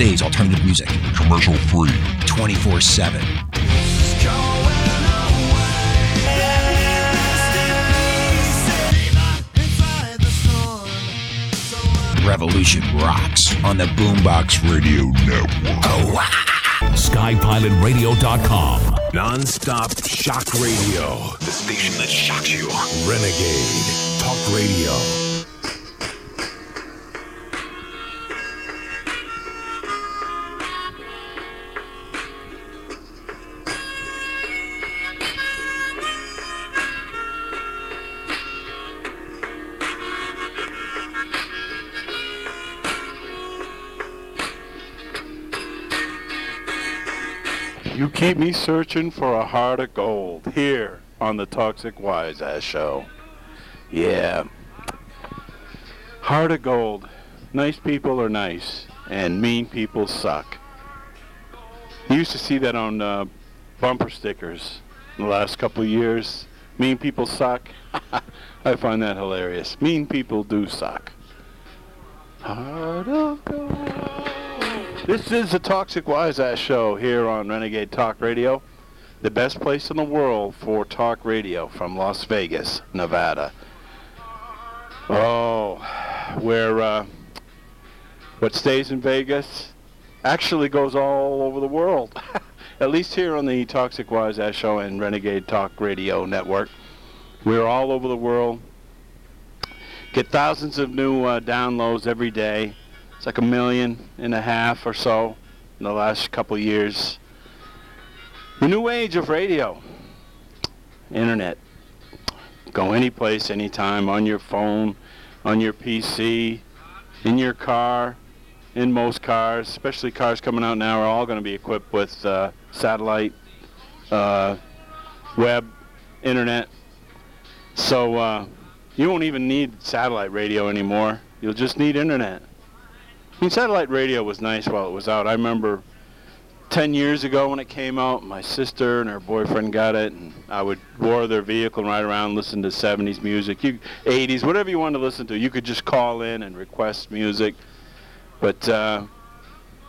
Today's alternative music. Commercial free. 24 7. Revolution rocks on the Boombox Radio Network. Oh, SkyPilotRadio.com. Non-stop shock radio. The station that shocks you. Renegade Talk Radio. Keep me searching for a heart of gold here on the Toxic Wise Ass Show. Yeah. Heart of gold. Nice people are nice, and mean people suck. You used to see that on uh, bumper stickers in the last couple of years. Mean people suck. I find that hilarious. Mean people do suck. Heart of gold. This is the Toxic Wise Ass Show here on Renegade Talk Radio, the best place in the world for talk radio from Las Vegas, Nevada. Oh, where uh, what stays in Vegas actually goes all over the world. At least here on the Toxic Wise Ass Show and Renegade Talk Radio Network. We're all over the world. Get thousands of new uh, downloads every day. It's like a million and a half or so in the last couple years. The new age of radio, internet. Go anyplace, anytime, on your phone, on your PC, in your car, in most cars, especially cars coming out now, are all going to be equipped with uh, satellite, uh, web, internet. So uh, you won't even need satellite radio anymore. You'll just need internet. I mean, satellite radio was nice while it was out. I remember 10 years ago when it came out, my sister and her boyfriend got it, and I would borrow their vehicle and ride around, listen to 70s music, you, 80s, whatever you wanted to listen to. You could just call in and request music. But uh,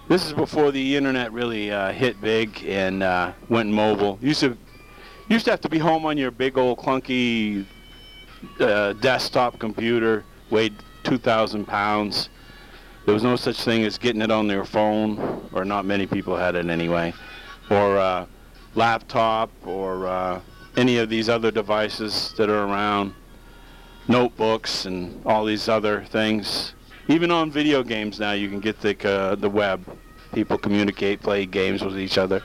this is before the internet really uh, hit big and uh, went mobile. You used to used to have to be home on your big old clunky uh, desktop computer, weighed 2,000 pounds. There was no such thing as getting it on their phone, or not many people had it anyway, or uh, laptop, or uh, any of these other devices that are around, notebooks, and all these other things. Even on video games now, you can get the uh, the web. People communicate, play games with each other.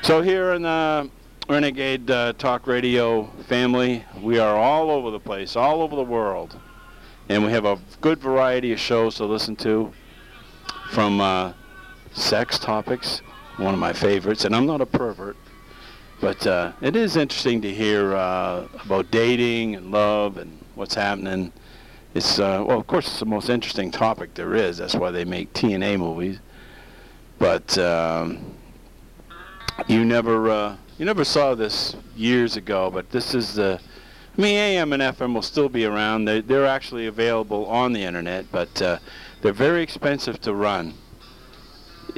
So here in the Renegade uh, Talk Radio family, we are all over the place, all over the world and we have a good variety of shows to listen to from uh, sex topics, one of my favorites, and I'm not a pervert, but uh, it is interesting to hear uh, about dating and love and what's happening. It's uh, well, of course, it's the most interesting topic there is. That's why they make TNA movies. But um, you never uh, you never saw this years ago, but this is the I mean, AM and FM will still be around. They're, they're actually available on the internet, but uh, they're very expensive to run.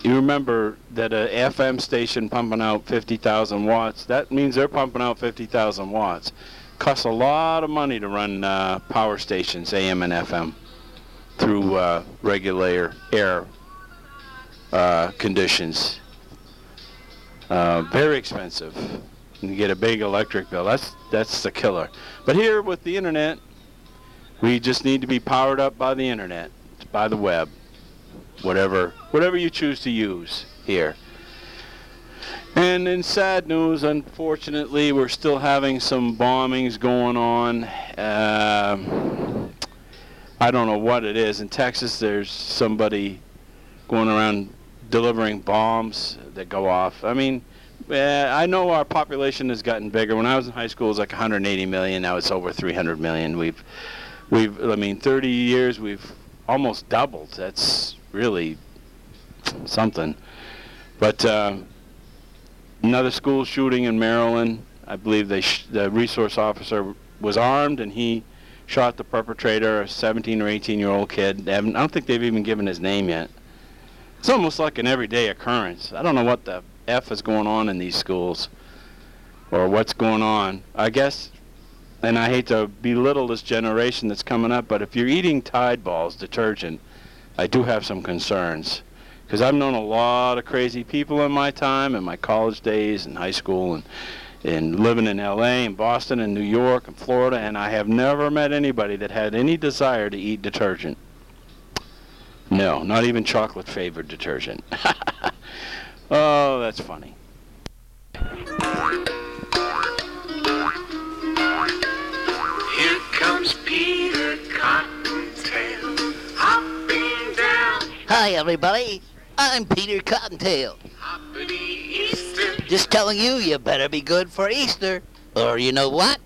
You remember that a FM station pumping out 50,000 watts, that means they're pumping out 50,000 watts. Costs a lot of money to run uh, power stations, AM and FM, through uh, regular air uh, conditions. Uh, very expensive and get a big electric bill. That's that's the killer. But here with the internet, we just need to be powered up by the internet, by the web, whatever whatever you choose to use here. And in sad news, unfortunately, we're still having some bombings going on. Um, I don't know what it is. In Texas, there's somebody going around delivering bombs that go off. I mean, uh, I know our population has gotten bigger. When I was in high school, it was like 180 million. Now it's over 300 million. We've, we've, I mean, 30 years, we've almost doubled. That's really something. But uh, another school shooting in Maryland. I believe they sh- the resource officer was armed and he shot the perpetrator, a 17 or 18 year old kid. I don't think they've even given his name yet. It's almost like an everyday occurrence. I don't know what the F is going on in these schools or what's going on. I guess, and I hate to belittle this generation that's coming up, but if you're eating Tide Balls, detergent, I do have some concerns. Because I've known a lot of crazy people in my time, in my college days and high school, and, and living in LA and Boston and New York and Florida, and I have never met anybody that had any desire to eat detergent. No, not even chocolate flavored detergent. oh, that's funny. Here comes Peter Cottontail, hopping down Hi, everybody. I'm Peter Cottontail. Hoppity Eastern Just telling you, you better be good for Easter. Or you know what?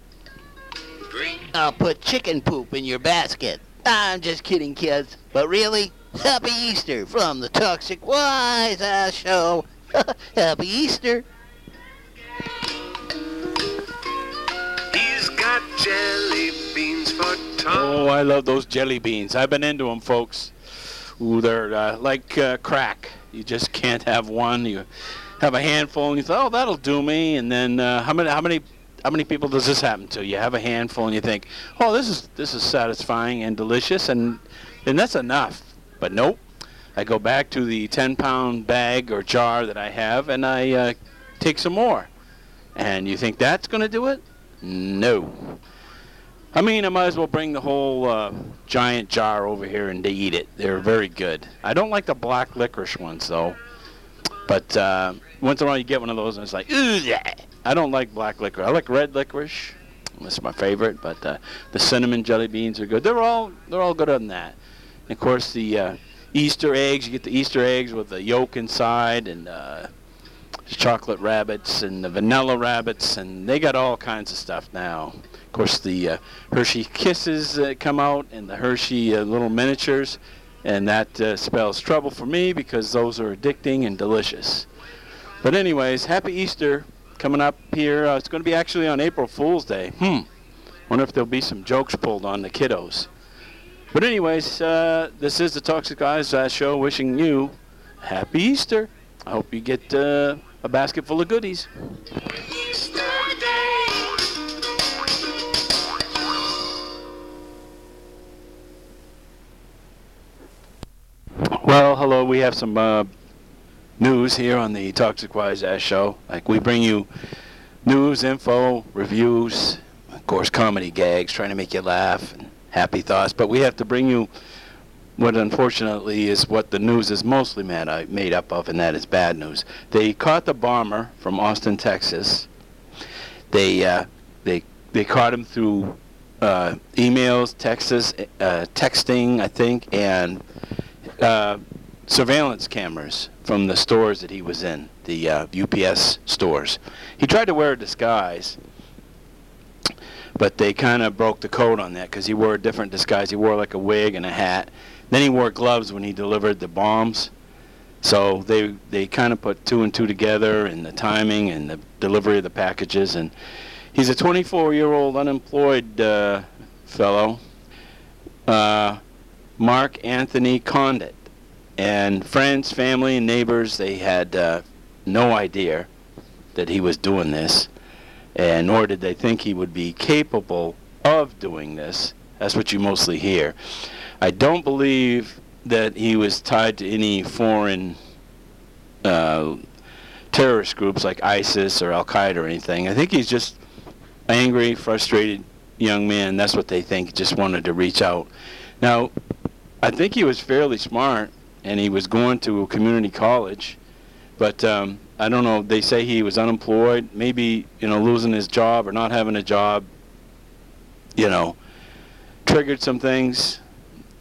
Green. I'll put chicken poop in your basket. I'm just kidding, kids. But really, Happy Easter from the Toxic Wise Ass Show. Happy Easter. He's got jelly beans for Tom. Oh, I love those jelly beans. I've been into them, folks. Ooh, they're uh, like uh, crack. You just can't have one. You have a handful, and you thought, "Oh, that'll do me." And then, uh, how many, how many, how many people does this happen to? You have a handful, and you think, "Oh, this is this is satisfying and delicious," and then that's enough. But nope. I go back to the 10-pound bag or jar that I have, and I uh, take some more. And you think that's going to do it? No. I mean, I might as well bring the whole uh, giant jar over here and they eat it. They're very good. I don't like the black licorice ones though. But uh, once in a while you get one of those and it's like, ooh, yeah. I don't like black licorice. I like red licorice. That's my favorite. But uh, the cinnamon jelly beans are good. They're all they're all good on that. And of course the uh, Easter eggs. You get the Easter eggs with the yolk inside and uh, chocolate rabbits and the vanilla rabbits, and they got all kinds of stuff now. Of course, the uh, Hershey Kisses uh, come out and the Hershey uh, little miniatures, and that uh, spells trouble for me because those are addicting and delicious. But anyways, happy Easter coming up here. Uh, it's going to be actually on April Fool's Day. Hmm. Wonder if there'll be some jokes pulled on the kiddos. But anyways, uh, this is the Toxic Eyes uh, show. Wishing you happy Easter. I hope you get uh, a basket full of goodies. Well, hello. We have some uh, news here on the Toxic Wise Ass Show. Like we bring you news, info, reviews, of course, comedy gags, trying to make you laugh, and happy thoughts. But we have to bring you what, unfortunately, is what the news is mostly made, uh, made up of, and that is bad news. They caught the bomber from Austin, Texas. They uh, they they caught him through uh, emails, texts, uh, texting, I think, and uh, surveillance cameras from the stores that he was in, the uh, UPS stores. He tried to wear a disguise, but they kind of broke the code on that because he wore a different disguise. He wore like a wig and a hat. Then he wore gloves when he delivered the bombs. So they they kind of put two and two together and the timing and the delivery of the packages. And he's a 24-year-old unemployed uh, fellow, uh, Mark Anthony Conditt. And friends, family, and neighbors, they had uh, no idea that he was doing this, and nor did they think he would be capable of doing this. That's what you mostly hear. I don't believe that he was tied to any foreign uh, terrorist groups like ISIS or Al Qaeda or anything. I think he's just angry, frustrated young man. That's what they think. Just wanted to reach out. Now, I think he was fairly smart, and he was going to a community college, but um, I don't know. They say he was unemployed, maybe you know losing his job or not having a job. You know, triggered some things.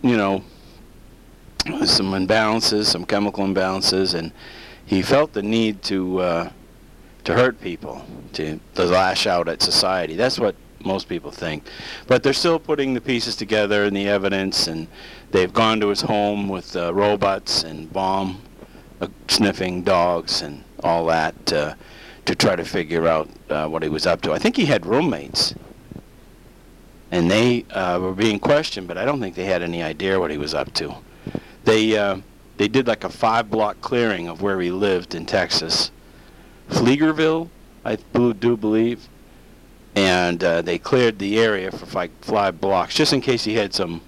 You know, some imbalances, some chemical imbalances, and he felt the need to uh, to hurt people, to, to lash out at society. That's what most people think. But they're still putting the pieces together and the evidence, and they've gone to his home with uh, robots and bomb uh, sniffing dogs and all that uh, to try to figure out uh, what he was up to. I think he had roommates, and they uh, were being questioned, but I don't think they had any idea what he was up to. They they did like a five block clearing of where he lived in Texas. Pflugerville, I do believe. And uh, they cleared the area for like five blocks just in case he had some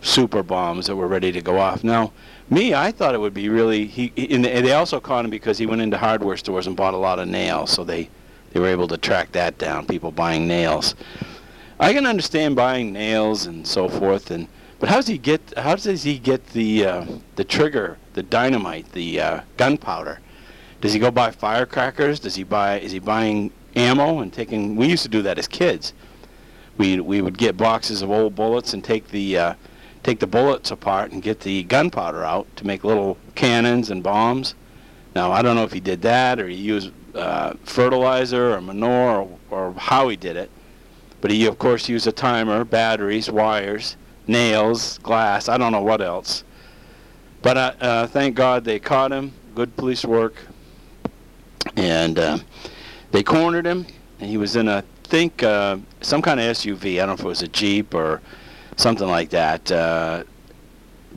super bombs that were ready to go off. Now, me, I thought it would be really. He, and they also caught him because he went into hardware stores and bought a lot of nails, so they they were able to track that down. People buying nails. I can understand buying nails and so forth, and but how does he get? How does he get the uh, the trigger, the dynamite, the uh, gunpowder? Does he go buy firecrackers? Does he buy? Is he buying ammo and taking? We used to do that as kids. We we would get boxes of old bullets and take the uh, take the bullets apart and get the gunpowder out to make little cannons and bombs. Now I don't know if he did that or he used uh, fertilizer or manure or, or how he did it, but he of course used a timer, batteries, wires, nails, glass. I don't know what else. But uh, uh, thank God they caught him. Good police work, and uh, they cornered him. And he was in a think uh, some kind of SUV. I don't know if it was a Jeep or something like that, uh,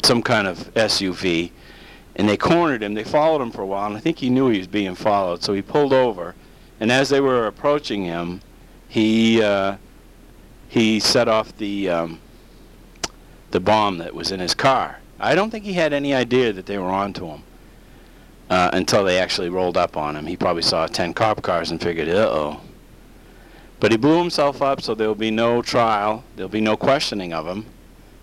some kind of SUV, and they cornered him. They followed him for a while, and I think he knew he was being followed, so he pulled over. And as they were approaching him, he uh, he set off the um, the bomb that was in his car. I don't think he had any idea that they were onto him uh, until they actually rolled up on him. He probably saw 10 cop cars and figured, uh-oh. But he blew himself up, so there'll be no trial. There'll be no questioning of him.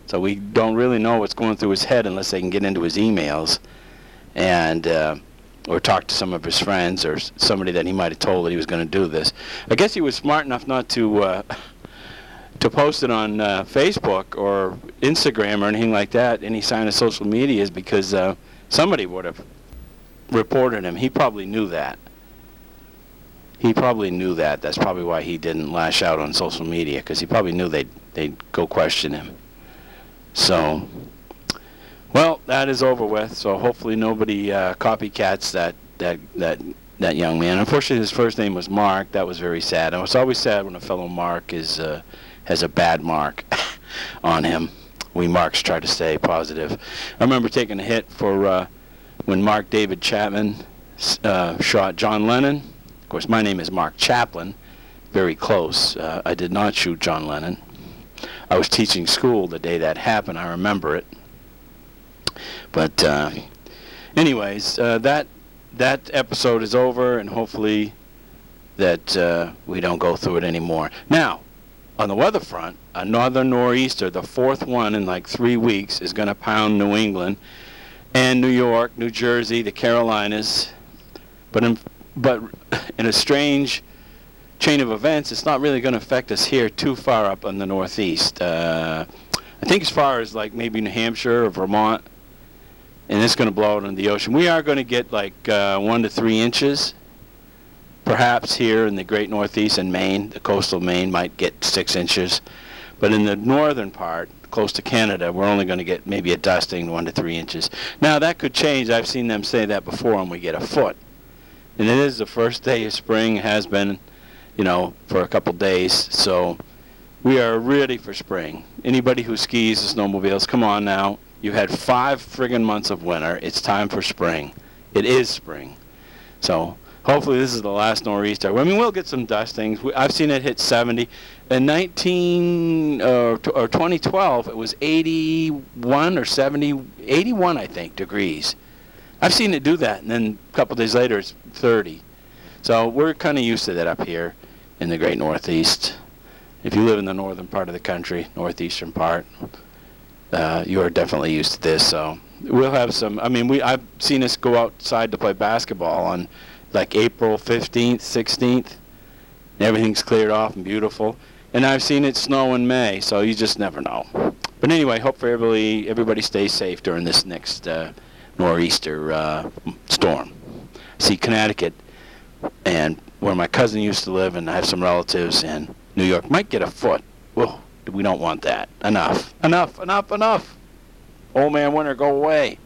So we don't really know what's going through his head unless they can get into his emails and uh, or talk to some of his friends or somebody that he might have told that he was going to do this. I guess he was smart enough not to uh, to post it on uh, Facebook or Instagram or anything like that, any sign of social media, is because uh, somebody would have reported him. He probably knew that. He probably knew that. That's probably why he didn't lash out on social media, because he probably knew they'd they'd go question him. So, well, that is over with. So hopefully nobody uh, copycats that that that that young man. Unfortunately, his first name was Mark. That was very sad. And it's always sad when a fellow Mark is uh, has a bad mark on him. We Marks try to stay positive. I remember taking a hit for uh, when Mark David Chapman uh, shot John Lennon. Of course, my name is Mark Chaplin. Very close. Uh, I did not shoot John Lennon. I was teaching school the day that happened. I remember it. But uh, anyways, uh, that that episode is over, and hopefully that uh, we don't go through it anymore. Now, on the weather front, a northern nor'easter, the fourth one in like three weeks, is going to pound New England and New York, New Jersey, the Carolinas. But in, but in a strange chain of events, it's not really going to affect us here too far up in the Northeast. Uh, I think as far as like maybe New Hampshire or Vermont, and it's going to blow out into the ocean. We are going to get like uh, one to three inches. Perhaps here in the Great Northeast and Maine, the coastal Maine might get six inches, but in the northern part, close to Canada, we're only going to get maybe a dusting, one to three inches. Now that could change. I've seen them say that before, and we get a foot. And it is the first day of spring. Has been, you know, for a couple days. So we are ready for spring. Anybody who skis snowmobiles, come on now. You've had five friggin' months of winter. It's time for spring. It is spring. So hopefully this is the last nor'easter. I mean, we'll get some dustings. We, I've seen it hit 70. In 19 uh, or 2012, it was 81 or 70, 81 I think degrees. I've seen it do that, and then a couple days later it's 30. So we're kind of used to that up here in the Great Northeast. If you live in the northern part of the country, northeastern part, uh, you are definitely used to this. So we'll have some. I mean, we I've seen us go outside to play basketball on like April 15th, 16th. And everything's cleared off and beautiful. And I've seen it snow in May, so you just never know. But anyway, hope for everybody everybody stays safe during this next uh, nor'easter uh, storm. See Connecticut and where my cousin used to live, and I have some relatives in New York, might get a foot. Whoa, we don't want that. Enough, enough, enough, enough. Old man winter, go away.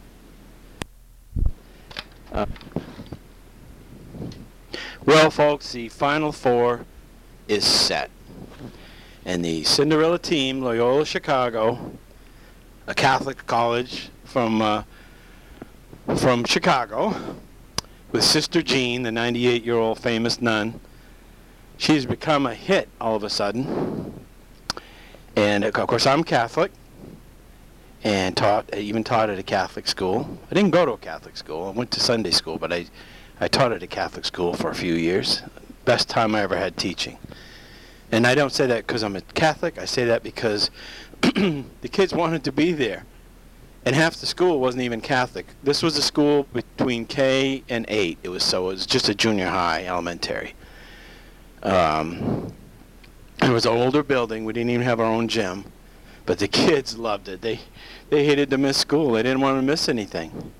Uh, well, folks, the Final Four is set. And the Cinderella team, Loyola Chicago, a Catholic college from uh, from Chicago with Sister Jean, the 98-year-old famous nun. She's become a hit all of a sudden. And of course, I'm Catholic and taught, I even taught at a Catholic school. I didn't go to a Catholic school. I went to Sunday school, but I, I taught at a Catholic school for a few years. Best time I ever had teaching. And I don't say that because I'm a Catholic. I say that because the kids wanted to be there. And half the school wasn't even Catholic. This was a school between K and 8. It was so it was just a junior high, elementary. Um, it was an older building. We didn't even have our own gym, but the kids loved it. They they hated to miss school. They didn't want to miss anything.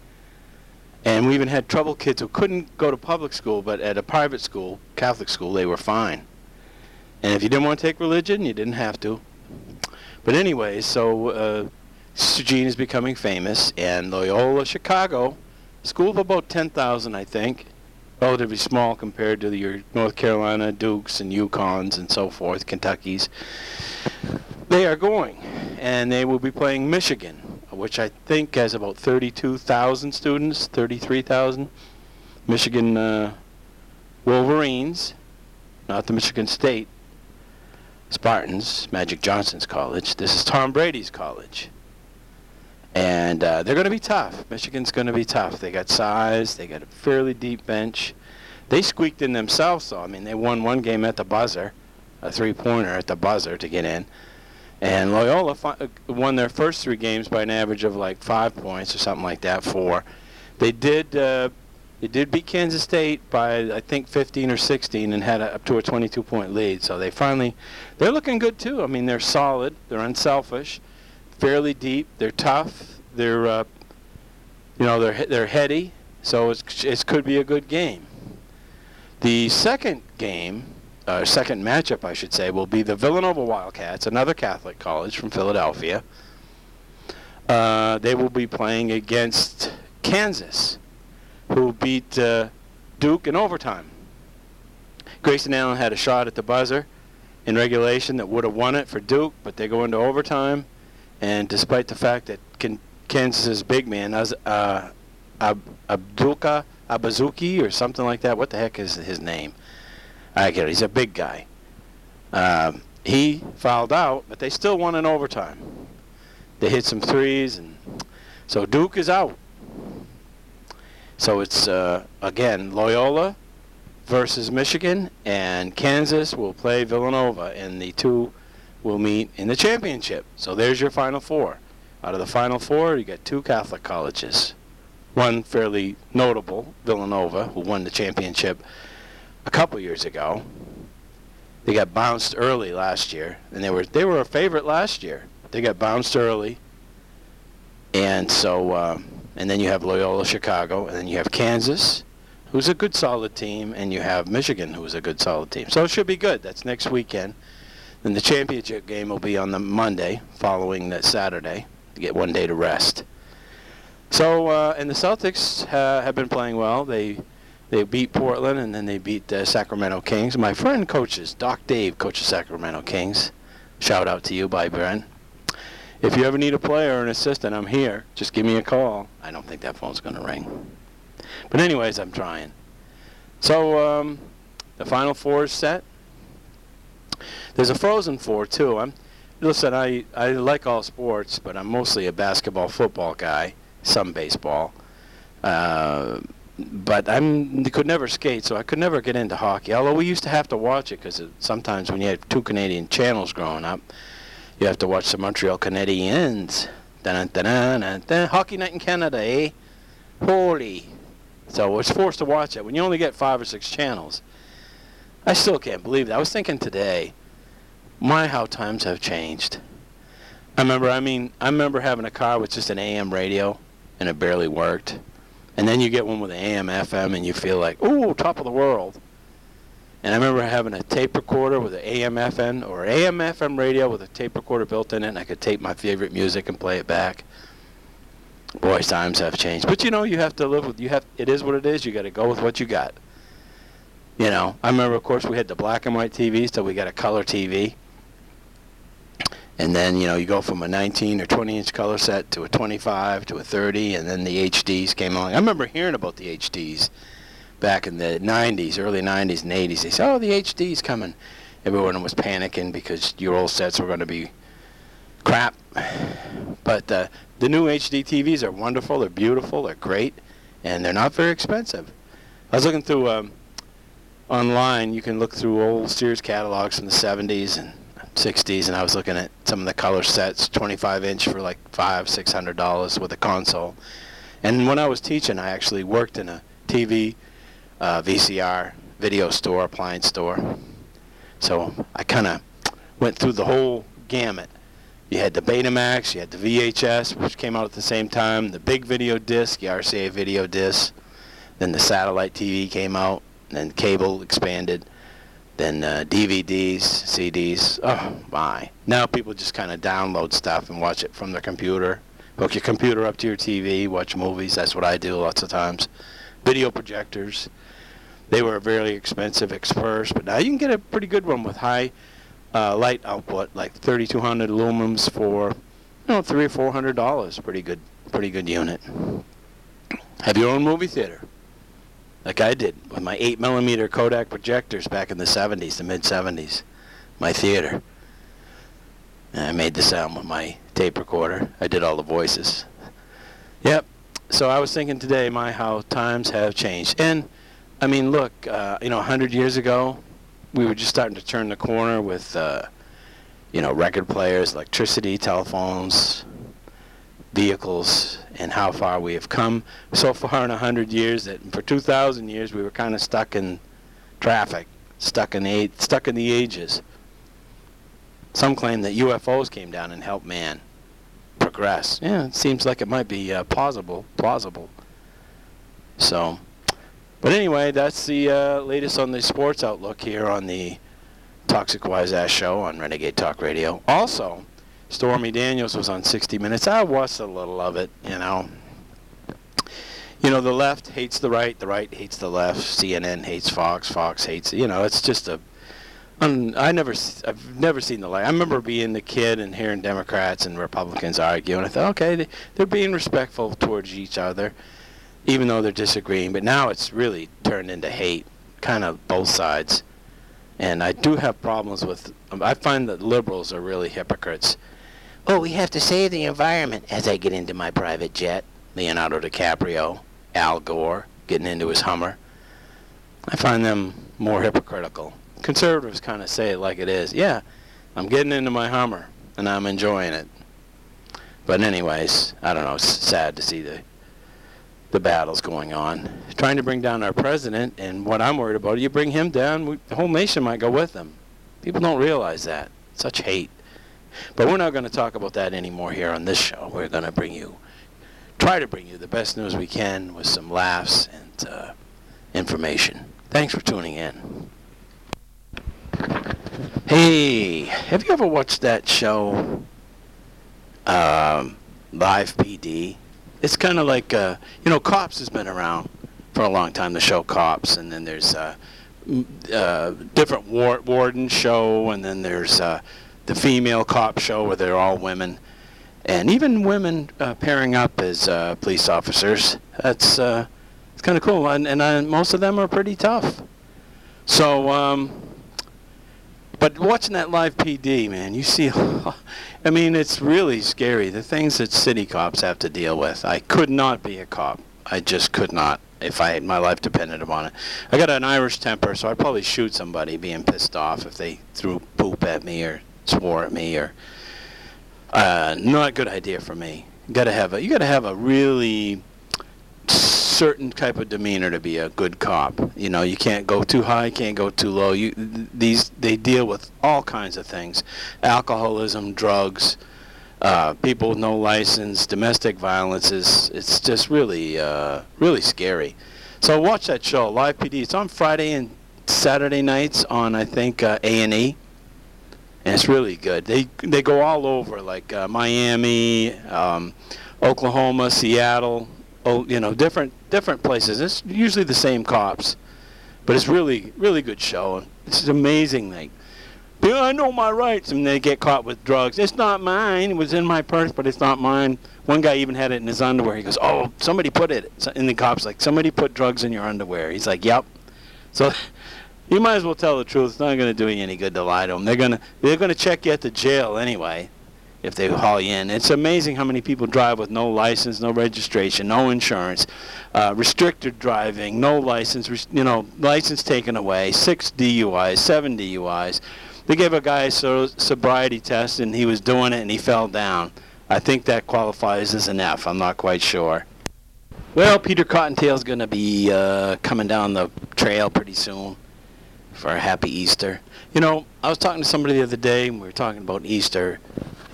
And we even had trouble kids who couldn't go to public school, but at a private school, Catholic school, they were fine. And if you didn't want to take religion, you didn't have to. But anyway, so uh, Jean is becoming famous, and Loyola Chicago, school of about 10,000, I think, relatively small compared to your North Carolina Dukes and UConns and so forth, Kentuckies. They are going, and they will be playing Michigan, which I think has about 32,000 students, 33,000. Michigan uh, Wolverines, not the Michigan State Spartans, Magic Johnson's college. This is Tom Brady's college. And uh, they're going to be tough. Michigan's going to be tough. They got size. They got a fairly deep bench. They squeaked in themselves, though. I mean, they won one game at the buzzer, a three-pointer at the buzzer to get in. And Loyola fi- uh, won their first three games by an average of like five points or something like that. Four. They did. Uh, they did beat Kansas State by I think 15 or 16 and had a, up to a 22-point lead. So they finally, they're looking good too. I mean, they're solid. They're unselfish fairly deep. They're tough. They're, uh, you know, they're they're heady. So it could be a good game. The second game, uh, second matchup, I should say, will be the Villanova Wildcats, another Catholic college from Philadelphia. Uh, they will be playing against Kansas, who beat uh, Duke in overtime. Grayson Allen had a shot at the buzzer in regulation that would have won it for Duke, but they go into overtime. And despite the fact that Kan- Kansas's big man, Az- uh, Ab- Abdulka Abazuki or something like that, what the heck is his name? I get it. He's a big guy. Um, he fouled out, but they still won in overtime. They hit some threes, and so Duke is out. So it's uh, again Loyola versus Michigan, and Kansas will play Villanova, in the two will meet in the championship. So there's your Final Four. Out of the Final Four, you got two Catholic colleges. One fairly notable, Villanova, who won the championship a couple years ago. They got bounced early last year, and they were they were a favorite last year. They got bounced early, and so um, and then you have Loyola Chicago, and then you have Kansas, who's a good solid team, and you have Michigan, who's a good solid team. So it should be good. That's next weekend. Then the championship game will be on the Monday following that Saturday to get one day to rest. So uh, and the Celtics uh, have been playing well. They they beat Portland and then they beat the Sacramento Kings. My friend coaches Doc Dave coaches Sacramento Kings. Shout out to you, by Brent. If you ever need a player or an assistant, I'm here. Just give me a call. I don't think that phone's going to ring. But anyways, I'm trying. So um, the Final Four is set. There's a Frozen Four too. I'm listen. I I like all sports, but I'm mostly a basketball, football guy. Some baseball. Uh, but I'm could never skate, so I could never get into hockey. Although we used to have to watch it because sometimes when you had two Canadian channels growing up, you have to watch the Montreal Canadiens. Dun. Hockey night in Canada, eh? Holy. So I was forced to watch it when you only get five or six channels. I still can't believe that. I was thinking today, my how times have changed. I remember, I mean, I remember having a car with just an AM radio, and it barely worked. And then you get one with an AM, FM, and you feel like, ooh, top of the world. And I remember having a tape recorder with an AM, FM, or AM, FM radio with a tape recorder built in it, and I could tape my favorite music and play it back. Boy, times have changed. But you know, you have to live with. You have. It is what it is. You got to go with what you got. You know, I remember, of course, we had the black and white TVs, so we got a color TV. And then, you know, you go from a 19 or 20 inch color set to a 25 to a 30, and then the HDs came along. I remember hearing about the HDs back in the 90s, early 90s and 80s. They said, oh, the HD's coming. Everyone was panicking because your old sets were going to be crap. But uh, the new HD TVs are wonderful. They're beautiful. They're great. And they're not very expensive. I was looking through um, online. You can look through old Sears catalogs from the 70s and 60s, and I was looking at some of the color sets, 25 inch for like five, six hundred dollars with a console. And when I was teaching, I actually worked in a TV, uh, VCR video store, appliance store. So I kind of went through the whole gamut. You had the Betamax, you had the VHS, which came out at the same time, the big video disc, the RCA video disc. Then the satellite TV came out, and then cable expanded. Then uh, DVDs, CDs. Oh my! Now people just kind of download stuff and watch it from their computer. Hook your computer up to your TV, watch movies. That's what I do lots of times. Video projectors. They were very expensive at first, but now you can get a pretty good one with high uh, light output, like 3,200 lumens for, you know, three or four hundred dollars. Pretty good, pretty good unit. Have your own movie theater, like I did with my 8 millimeter Kodak projectors back in the 70s, the mid 70s. My theater. And I made the sound with my tape recorder. I did all the voices. Yep. So I was thinking today, my how times have changed. And I mean, look, uh, you know, 100 years ago, we were just starting to turn the corner with, uh, you know, record players, electricity, telephones, vehicles, and how far we have come so far in 100 years that for 2,000 years we were kind of stuck in traffic, stuck in the stuck in the ages. Some claim that UFOs came down and helped man progress. Yeah, it seems like it might be uh, plausible. Plausible. So, but anyway, that's the uh, latest on the sports outlook here on the Toxic Wise Ass Show on Renegade Talk Radio. Also, Stormy Daniels was on 60 Minutes. I watched a little of it, you know. You know, the left hates the right, the right hates the left. CNN hates Fox, Fox hates, you know, it's just a un, I never I've never seen the light. I remember being a kid and hearing Democrats and Republicans argue and I thought, okay, they, they're being respectful towards each other even though they're disagreeing, but now it's really turned into hate, kind of both sides. And I do have problems with I find that liberals are really hypocrites. Oh, we have to save the environment as I get into my private jet. Leonardo DiCaprio, Al Gore, getting into his Hummer. I find them more hypocritical. Conservatives kind of say it like it is. Yeah, I'm getting into my Hummer and I'm enjoying it. But anyways, I don't know. It's sad to see the the battles going on, trying to bring down our president. And what I'm worried about, you bring him down, we, the whole nation might go with him. People don't realize that. Such hate. But we're not going to talk about that anymore here on this show. We're going to bring you, try to bring you the best news we can with some laughs and uh, information. Thanks for tuning in. Hey, have you ever watched that show, um, Live PD? It's kind of like, uh, you know, Cops has been around for a long time, the show Cops, and then there's uh, uh, different war- warden show, and then there's uh, the female cop show where they're all women, and even women uh, pairing up as uh, police officers. That's uh, it's kind of cool, and, and uh, most of them are pretty tough. So, um, but watching that live PD, man, you see, I mean, it's really scary. The things that city cops have to deal with. I could not be a cop. I just could not if I my life depended upon it. I got an Irish temper, so I'd probably shoot somebody being pissed off if they threw poop at me or swore at me or. Uh, not a good idea for me. You gotta have a you gotta have a really certain type of demeanor to be a good cop. You know, you can't go too high, can't go too low. You these they deal with all kinds of things: alcoholism, drugs, uh, people with no license, domestic violence. Is it's just really uh, really scary. So watch that show, Live PD. It's on Friday and Saturday nights on I think uh, A and E. And it's really good. They they go all over, like uh, Miami, um, Oklahoma, Seattle, oh, you know, different different places. It's usually the same cops, but it's really really good show. It's amazing. Like "Yeah, I know my rights, and they get caught with drugs. It's not mine. It was in my purse, but it's not mine. One guy even had it in his underwear. He goes, "Oh, somebody put it." And the cops like, "Somebody put drugs in your underwear." He's like, "Yep." So you might as well tell the truth. It's not going to do you any good to lie to them. They're going to they're going to check you at the jail anyway if they haul you in. It's amazing how many people drive with no license, no registration, no insurance, uh, restricted driving, no license, you know, license taken away, six DUIs, seven DUIs. They gave a guy a so- sobriety test and he was doing it and he fell down. I think that qualifies as an F. I'm not quite sure. Well, Peter Cottontail's going to be uh, coming down the trail pretty soon for a happy Easter. You know, I was talking to somebody the other day, and we were talking about Easter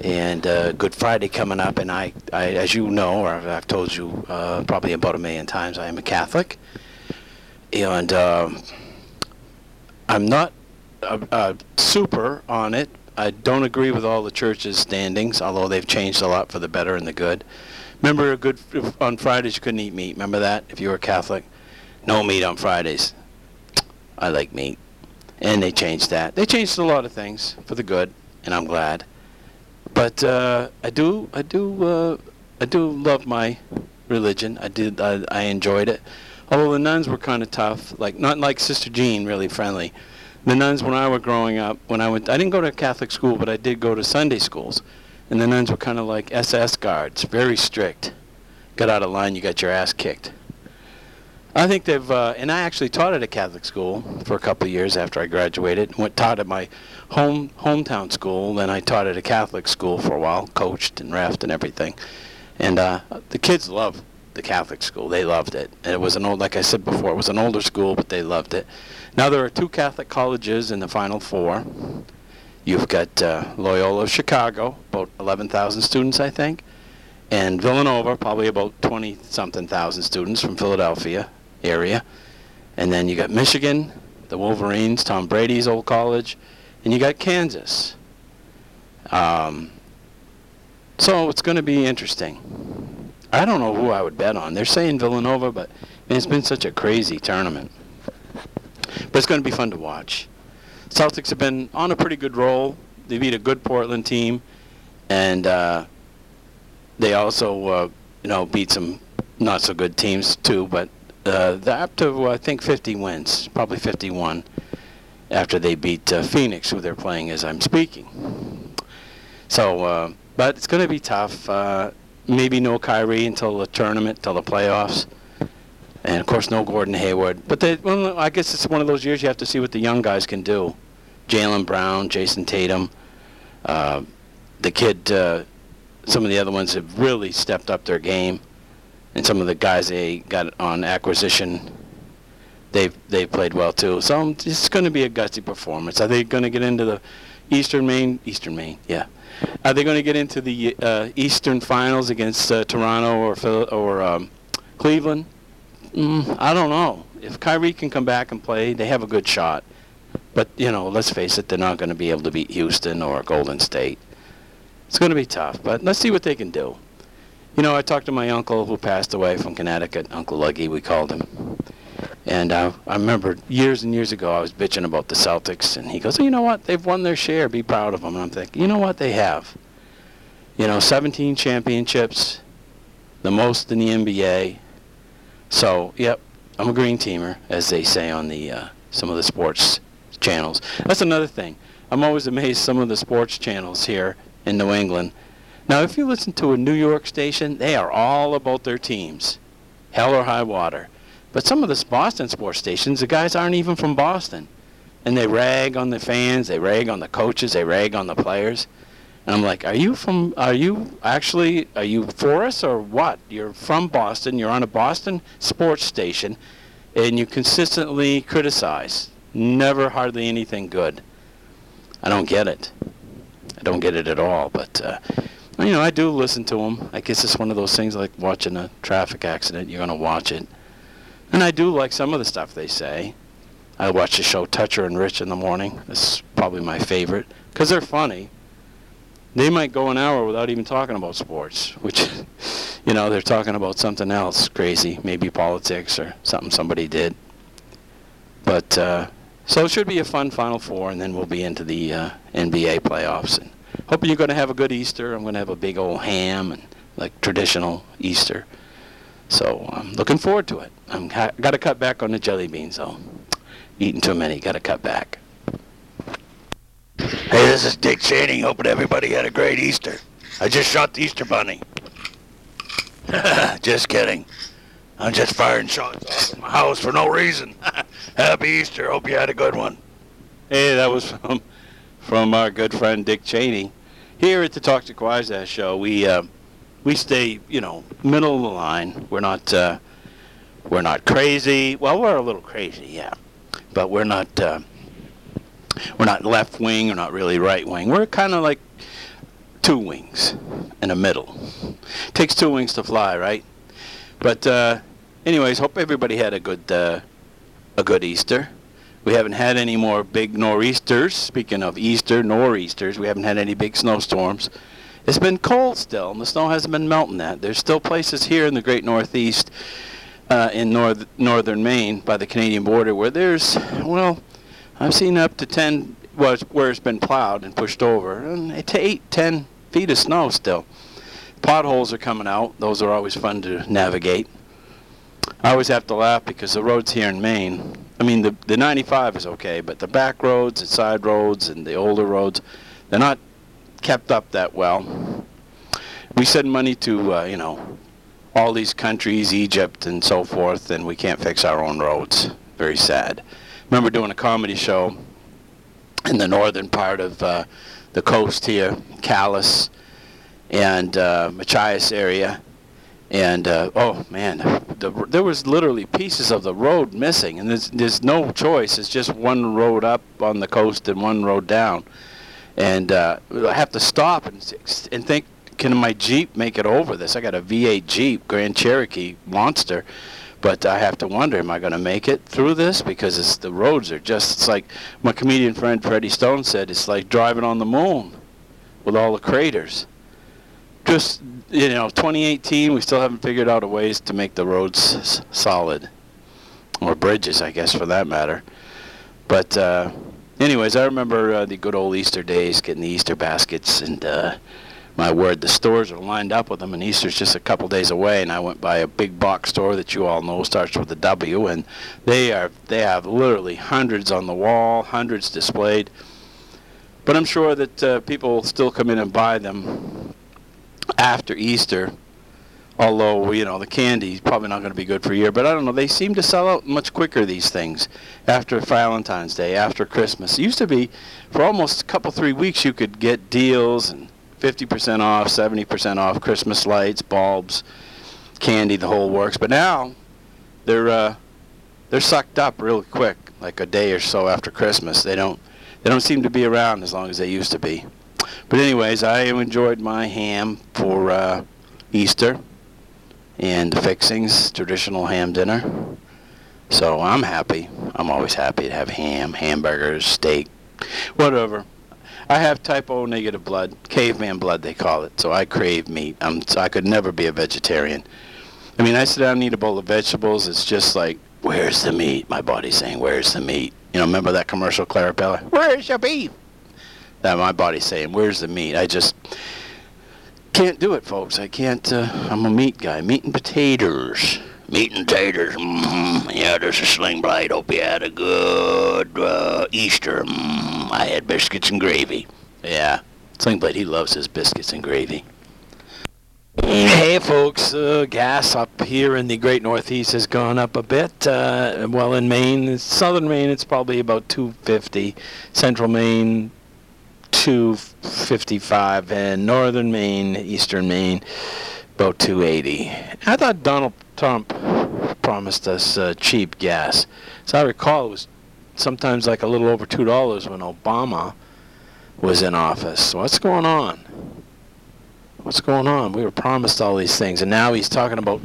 and uh, Good Friday coming up, and I, I, as you know, or I've, told you uh, probably about a million times, I am a Catholic, and um, I'm not uh, uh, super on it. I don't agree with all the church's standings, although they've changed a lot for the better and the good. Remember, a good on Fridays you couldn't eat meat. Remember that if you were a Catholic, no meat on Fridays. I like meat, and they changed that. They changed a lot of things for the good, and I'm glad. But uh, I do, I do, uh, I do love my religion. I did, I, I enjoyed it. Although the nuns were kind of tough, like not like Sister Jean, really friendly. The nuns, when I was growing up, when I went, I didn't go to Catholic school, but I did go to Sunday schools, and the nuns were kind of like SS guards, very strict. Got out of line, you got your ass kicked. I think they've, uh, and I actually taught at a Catholic school for a couple of years after I graduated. Went taught at my home hometown school, then I taught at a Catholic school for a while, coached and refed and everything. And uh, the kids loved the Catholic school. They loved it. And it was an old, like I said before, it was an older school, but they loved it. Now there are two Catholic colleges in the Final Four. You've got uh, Loyola Chicago, about 11,000 students, I think, and Villanova, probably about 20 something thousand students from Philadelphia area. And then you got Michigan, the Wolverines, Tom Brady's old college, and you got Kansas. Um, so it's going to be interesting. I don't know who I would bet on. They're saying Villanova, but man, it's been such a crazy tournament. But it's going to be fun to watch. Celtics have been on a pretty good roll. They beat a good Portland team, and uh, they also, uh, you know, beat some not so good teams too. But uh, they're up to I think 50 wins, probably 51, after they beat uh, Phoenix, who they're playing as I'm speaking. So, uh, but it's going to be tough. Uh, maybe no Kyrie until the tournament, till the playoffs, and of course no Gordon Hayward. But they, well, I guess it's one of those years you have to see what the young guys can do. Jaylen Brown, Jayson Tatum, uh, the kid. Uh, some of the other ones have really stepped up their game, and some of the guys they got on acquisition, they've they've played well too. So it's going to be a gutsy performance. Are they going to get into the Eastern Maine? Eastern Maine, yeah. Are they going to get into the uh, Eastern Finals against uh, Toronto or Phil- or um, Cleveland? Mm, I don't know. If Kyrie can come back and play, they have a good shot. But you know, let's face it, they're not going to be able to beat Houston or Golden State. It's going to be tough, but let's see what they can do. You know, I talked to my uncle who passed away from Connecticut, Uncle Luggy, we called him. And uh, I remember years and years ago, I was bitching about the Celtics, and he goes, oh, "You know what? They've won their share. Be proud of them." And I'm thinking, you know what? They have. You know, 17 championships, the most in the NBA. So, yep, I'm a green teamer, as they say on the uh, some of the sports channels. That's another thing. I'm always amazed some of the sports channels here in New England. Now, if you listen to a New York station, they are all about their teams, hell or high water. But some of the Boston sports stations, the guys aren't even from Boston, and they rag on the fans, they rag on the coaches, they rag on the players. And I'm like, are you from? Are you actually? Are you for us or what? You're from Boston. You're on a Boston sports station, and you consistently criticize. Never hardly anything good. I don't get it. I don't get it at all. But uh, you know, I do listen to them. I guess it's one of those things like watching a traffic accident. You're gonna watch it, and I do like some of the stuff they say. I watch the show Toucher and Rich in the morning. It's probably my favorite because they're funny. They might go an hour without even talking about sports, which, you know, they're talking about something else crazy, maybe politics or something somebody did. But uh, So it should be a fun Final Four, and then we'll be into the uh, NBA playoffs. And hoping you're going to have a good Easter. I'm going to have a big old ham and like traditional Easter. So I'm looking forward to it. I'm ha- got to cut back on the jelly beans though. Eating too many, got to cut back. Hey, this is Dick Cheney. Hoping everybody had a great Easter. I just shot the Easter bunny. just kidding. I'm just firing shots off in my house for no reason. Happy Easter. Hope you had a good one. Hey, that was from from our good friend Dick Cheney. Here at the Talk to Ass Show, we uh, we stay, you know, middle of the line. We're not uh, we're not crazy. Well, we're a little crazy, yeah, but we're not uh, we're not left wing. We're not really right wing. We're kind of like two wings in the middle. Takes two wings to fly, right? But uh, anyways, hope everybody had a good uh, a good Easter. We haven't had any more big nor'easters. Speaking of Easter, nor'easters, we haven't had any big snowstorms. It's been cold still, and the snow hasn't been melting that. There's still places here in the great Northeast, uh, in north, northern Maine, by the Canadian border, where there's, well, I've seen up to 10, well, it's- where it's been plowed and pushed over, and to 8, 10 feet of snow still. Potholes are coming out. Those are always fun to navigate. I always have to laugh because the roads here in Maine, I mean, the, the 95 is okay, but the back roads and side roads and the older roads, they're not kept up that well. We send money to, uh, you know, all these countries, Egypt and so forth, and we can't fix our own roads. Very sad. Remember doing a comedy show in the northern part of uh, the coast here, Calais and uh, Machias area, and uh, oh man, the, there was literally pieces of the road missing, and there's there's no choice. It's just one road up on the coast and one road down, and uh, I have to stop and and think, can my Jeep make it over this? I got a V8 Jeep, Grand Cherokee monster, but I have to wonder, am I going to make it through this? Because the roads are just it's like my comedian friend Freddie Stone said, it's like driving on the moon with all the craters just you know 2018 we still haven't figured out a ways to make the roads s- solid. Or bridges i guess for that matter. But uh, anyways i remember uh, the good old easter days getting the easter baskets and uh, my word the stores are lined up with them and easter's just a couple days away and i went by a big box store that you all know starts with a w and they are they have literally hundreds on the wall hundreds displayed. But i'm sure that uh, people still come in and buy them after Easter. Although you know the candy's probably not going to be good for a year, but I don't know. They seem to sell out much quicker these things after Valentine's Day, after Christmas. It used to be for almost a couple three weeks you could get deals and 50% off, 70% off Christmas lights, bulbs, candy, the whole works. But now they're uh, they're sucked up really quick, like a day or so after Christmas. They don't they don't seem to be around as long as they used to be. But anyways, I enjoyed my ham for uh, Easter and the fixings, traditional ham dinner. So I'm happy. I'm always happy to have ham, hamburgers, steak, whatever. I have type O negative blood, caveman blood they call it. So I crave meat. I'm, so I could never be a vegetarian. I mean, I sit down and eat a bowl of vegetables. It's just like, where's the meat? My body's saying, where's the meat? You know, remember that commercial, Clara Peller? Where's your beef? That my body's saying, "Where's the meat?" I just can't do it, folks. I can't. Uh, I'm a meat guy. Meat and potatoes. Meat and taters. Mm, yeah, there's a sling blade. Hope you had a good uh, Easter. Mm, I had biscuits and gravy. Yeah, sling blade. He loves his biscuits and gravy. Hey, folks. Uh, gas up here in the Great Northeast has gone up a bit. Uh, well, in Maine, southern Maine, it's probably about 250. Central Maine, 255 and northern Maine, eastern Maine, about 280. I thought Donald Trump promised us uh, cheap gas. As I recall, it was sometimes like a little over two dollars when Obama was in office. What's going on? What's going on? We were promised all these things, and now he's talking about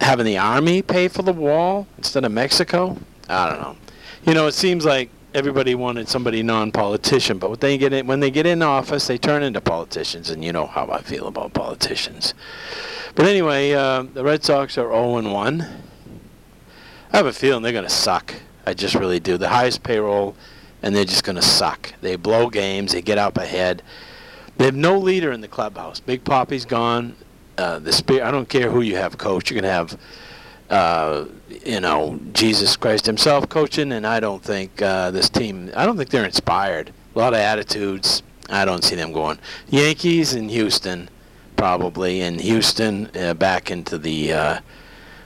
having the army pay for the wall instead of Mexico. I don't know. You know, it seems like everybody wanted somebody non-politician, but when they get in, when they get in office, they turn into politicians, and you know how I feel about politicians. But anyway, uh, the Red Sox are 0 1. I have a feeling they're going to suck. I I just really do. The highest payroll, and they're just going to suck. They blow games. They get up ahead. They have no leader in the clubhouse. Big Papi's gone. Uh, the spirit. I don't care who you have coach. You're going to have, uh, you know, Jesus Christ Himself coaching, and I don't think uh, this team. I don't think they're inspired. A lot of attitudes. I don't see them going. Yankees and Houston, probably, and Houston uh, back into the uh,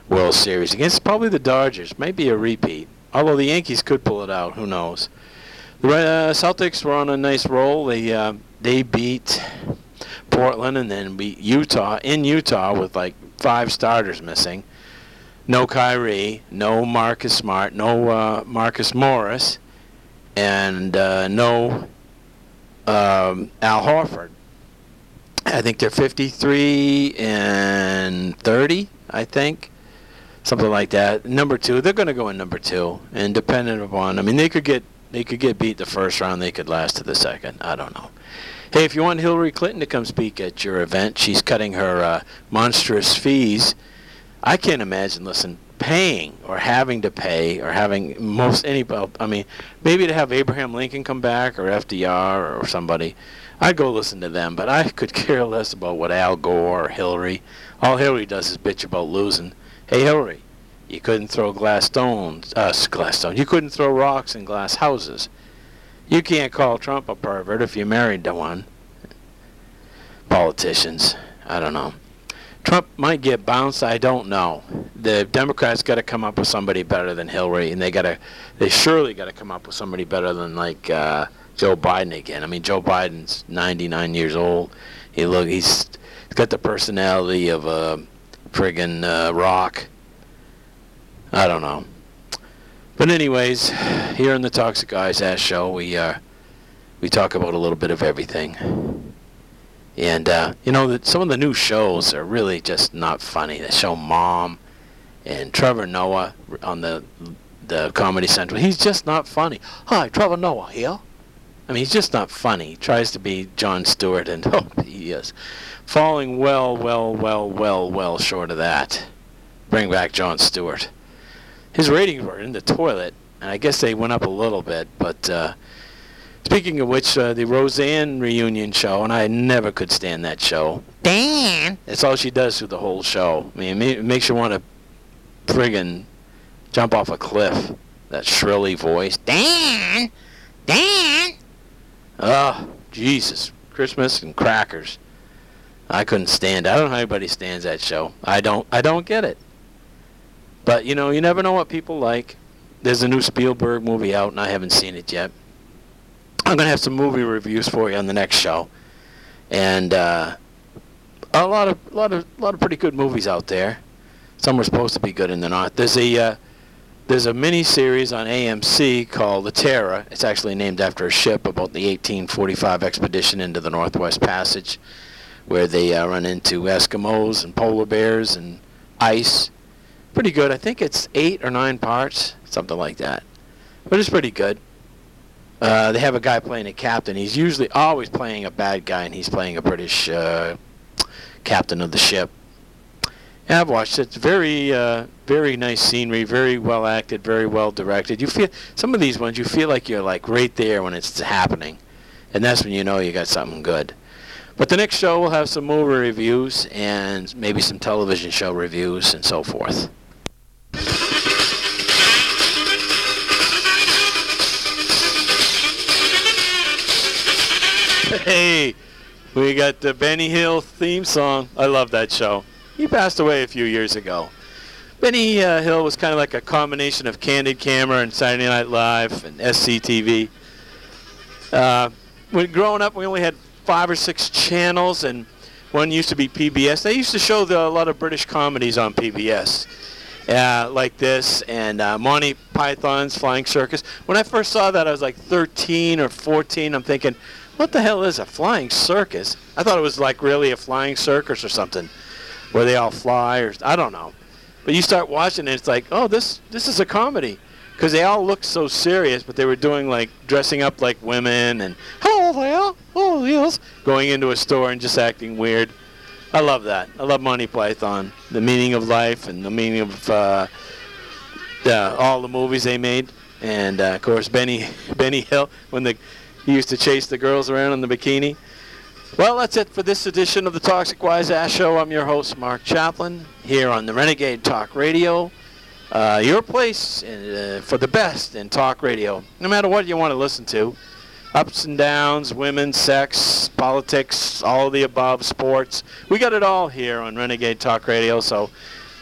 World Series against probably the Dodgers. Maybe a repeat. Although the Yankees could pull it out. Who knows? The uh, Celtics were on a nice roll. They uh, they beat Portland and then beat Utah in Utah with like five starters missing. No Kyrie, no Marcus Smart, no uh, Marcus Morris, and uh, no um, Al Horford. I think they're 53 and 30. I think something like that. Number two, they're going to go in number two, and dependent upon, I mean, they could get they could get beat the first round. They could last to the second. I don't know. Hey, if you want Hillary Clinton to come speak at your event, she's cutting her uh, monstrous fees. I can't imagine. Listen, paying or having to pay or having most any. I mean, maybe to have Abraham Lincoln come back or FDR or somebody. I'd go listen to them, but I could care less about what Al Gore or Hillary. All Hillary does is bitch about losing. Hey, Hillary, you couldn't throw glass stones, uh, glass stones. You couldn't throw rocks in glass houses. You can't call Trump a pervert if you're married to one. Politicians, I don't know. Trump might get bounced. I don't know. The Democrats got to come up with somebody better than Hillary, and they got to, they surely got to come up with somebody better than like uh, Joe Biden again. I mean, Joe Biden's 99 years old. He look, he's, got the personality of a friggin' uh, rock. I don't know. But anyways, here in the Toxic Wise Ass Show, we uh, we talk about a little bit of everything. And uh, you know some of the new shows are really just not funny. The show Mom and Trevor Noah on the the Comedy Central. He's just not funny. Hi, Trevor Noah here. I mean, he's just not funny. He tries to be Jon Stewart, and oh, he is falling well, well, well, well, well short of that. Bring back Jon Stewart. His ratings were in the toilet, and I guess they went up a little bit. But uh, speaking of which, uh, the Roseanne reunion show, and I never could stand that show. Dan! That's all she does through the whole show. I mean, it makes you want to friggin' jump off a cliff. That shrilly voice. Dan! Dan! Oh, Jesus. Christmas and crackers. I couldn't stand it. I don't know how anybody stands that show. I don't I don't get it. But you know, you never know what people like. There's a new Spielberg movie out and I haven't seen it yet. I'm gonna have some movie reviews for you on the next show. And uh, a lot of lot of lot of pretty good movies out there. Some are supposed to be good and they're not. There's a uh, there's a mini series on AMC called The Terror. It's actually named after a ship about the 1845 expedition into the Northwest Passage, where they uh, run into Eskimos and polar bears and ice. Pretty good. I think it's eight or nine parts, something like that. But it's pretty good. Uh, they have a guy playing a captain. He's usually always playing a bad guy, and he's playing a British uh, captain of the ship. Yeah, I've watched it. It's very, uh, very nice scenery, very well acted, very well directed. You feel some of these ones, you feel like you're like right there when it's happening, and that's when you know you got something good. But the next show will have some movie reviews and maybe some television show reviews and so forth. Hey, we got the Benny Hill theme song. I love that show. He passed away a few years ago. Benny uh, Hill was kind of like a combination of Candid Camera and Saturday Night Live and SCTV. Uh, when growing up, we only had five or six channels, and one used to be PBS. They used to show the, a lot of British comedies on PBS, uh, like this, and uh, Monty Python's Flying Circus. When I first saw that, I was like 13 or 14. I'm thinking, what the hell is a flying circus? I thought it was like really a flying circus or something, where they all fly, or I don't know. But you start watching it, it's like, oh, this this is a comedy, because they all looked so serious, but they were doing like dressing up like women and hello there, oh yes, going into a store and just acting weird. I love that. I love Monty Python, the meaning of life and the meaning of uh, the, all the movies they made. and uh, of course Benny Benny Hill when the he used to chase the girls around in the bikini. Well, that's it for this edition of the Toxic Wise Ass Show. I'm your host, Mark Chaplin, here on the Renegade Talk Radio. Uh, your place uh, for the best in talk radio, no matter what you want to listen to. Ups and downs, women, sex, politics, all the above, sports. We got it all here on Renegade Talk Radio, so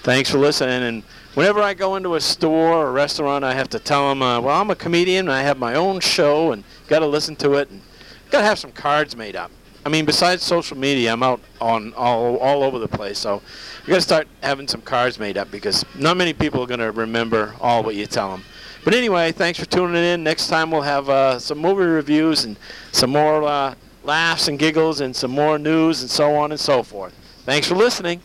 thanks for listening. And whenever I go into a store or restaurant, I have to tell them, uh, well, I'm a comedian, and I have my own show, and got to listen to it, and got to have some cards made up. I mean, besides social media, I'm out on all all over the place. So you got to start having some cards made up because not many people are going to remember all what you tell them. But anyway, thanks for tuning in. Next time we'll have uh, some movie reviews and some more uh, laughs and giggles and some more news and so on and so forth. Thanks for listening.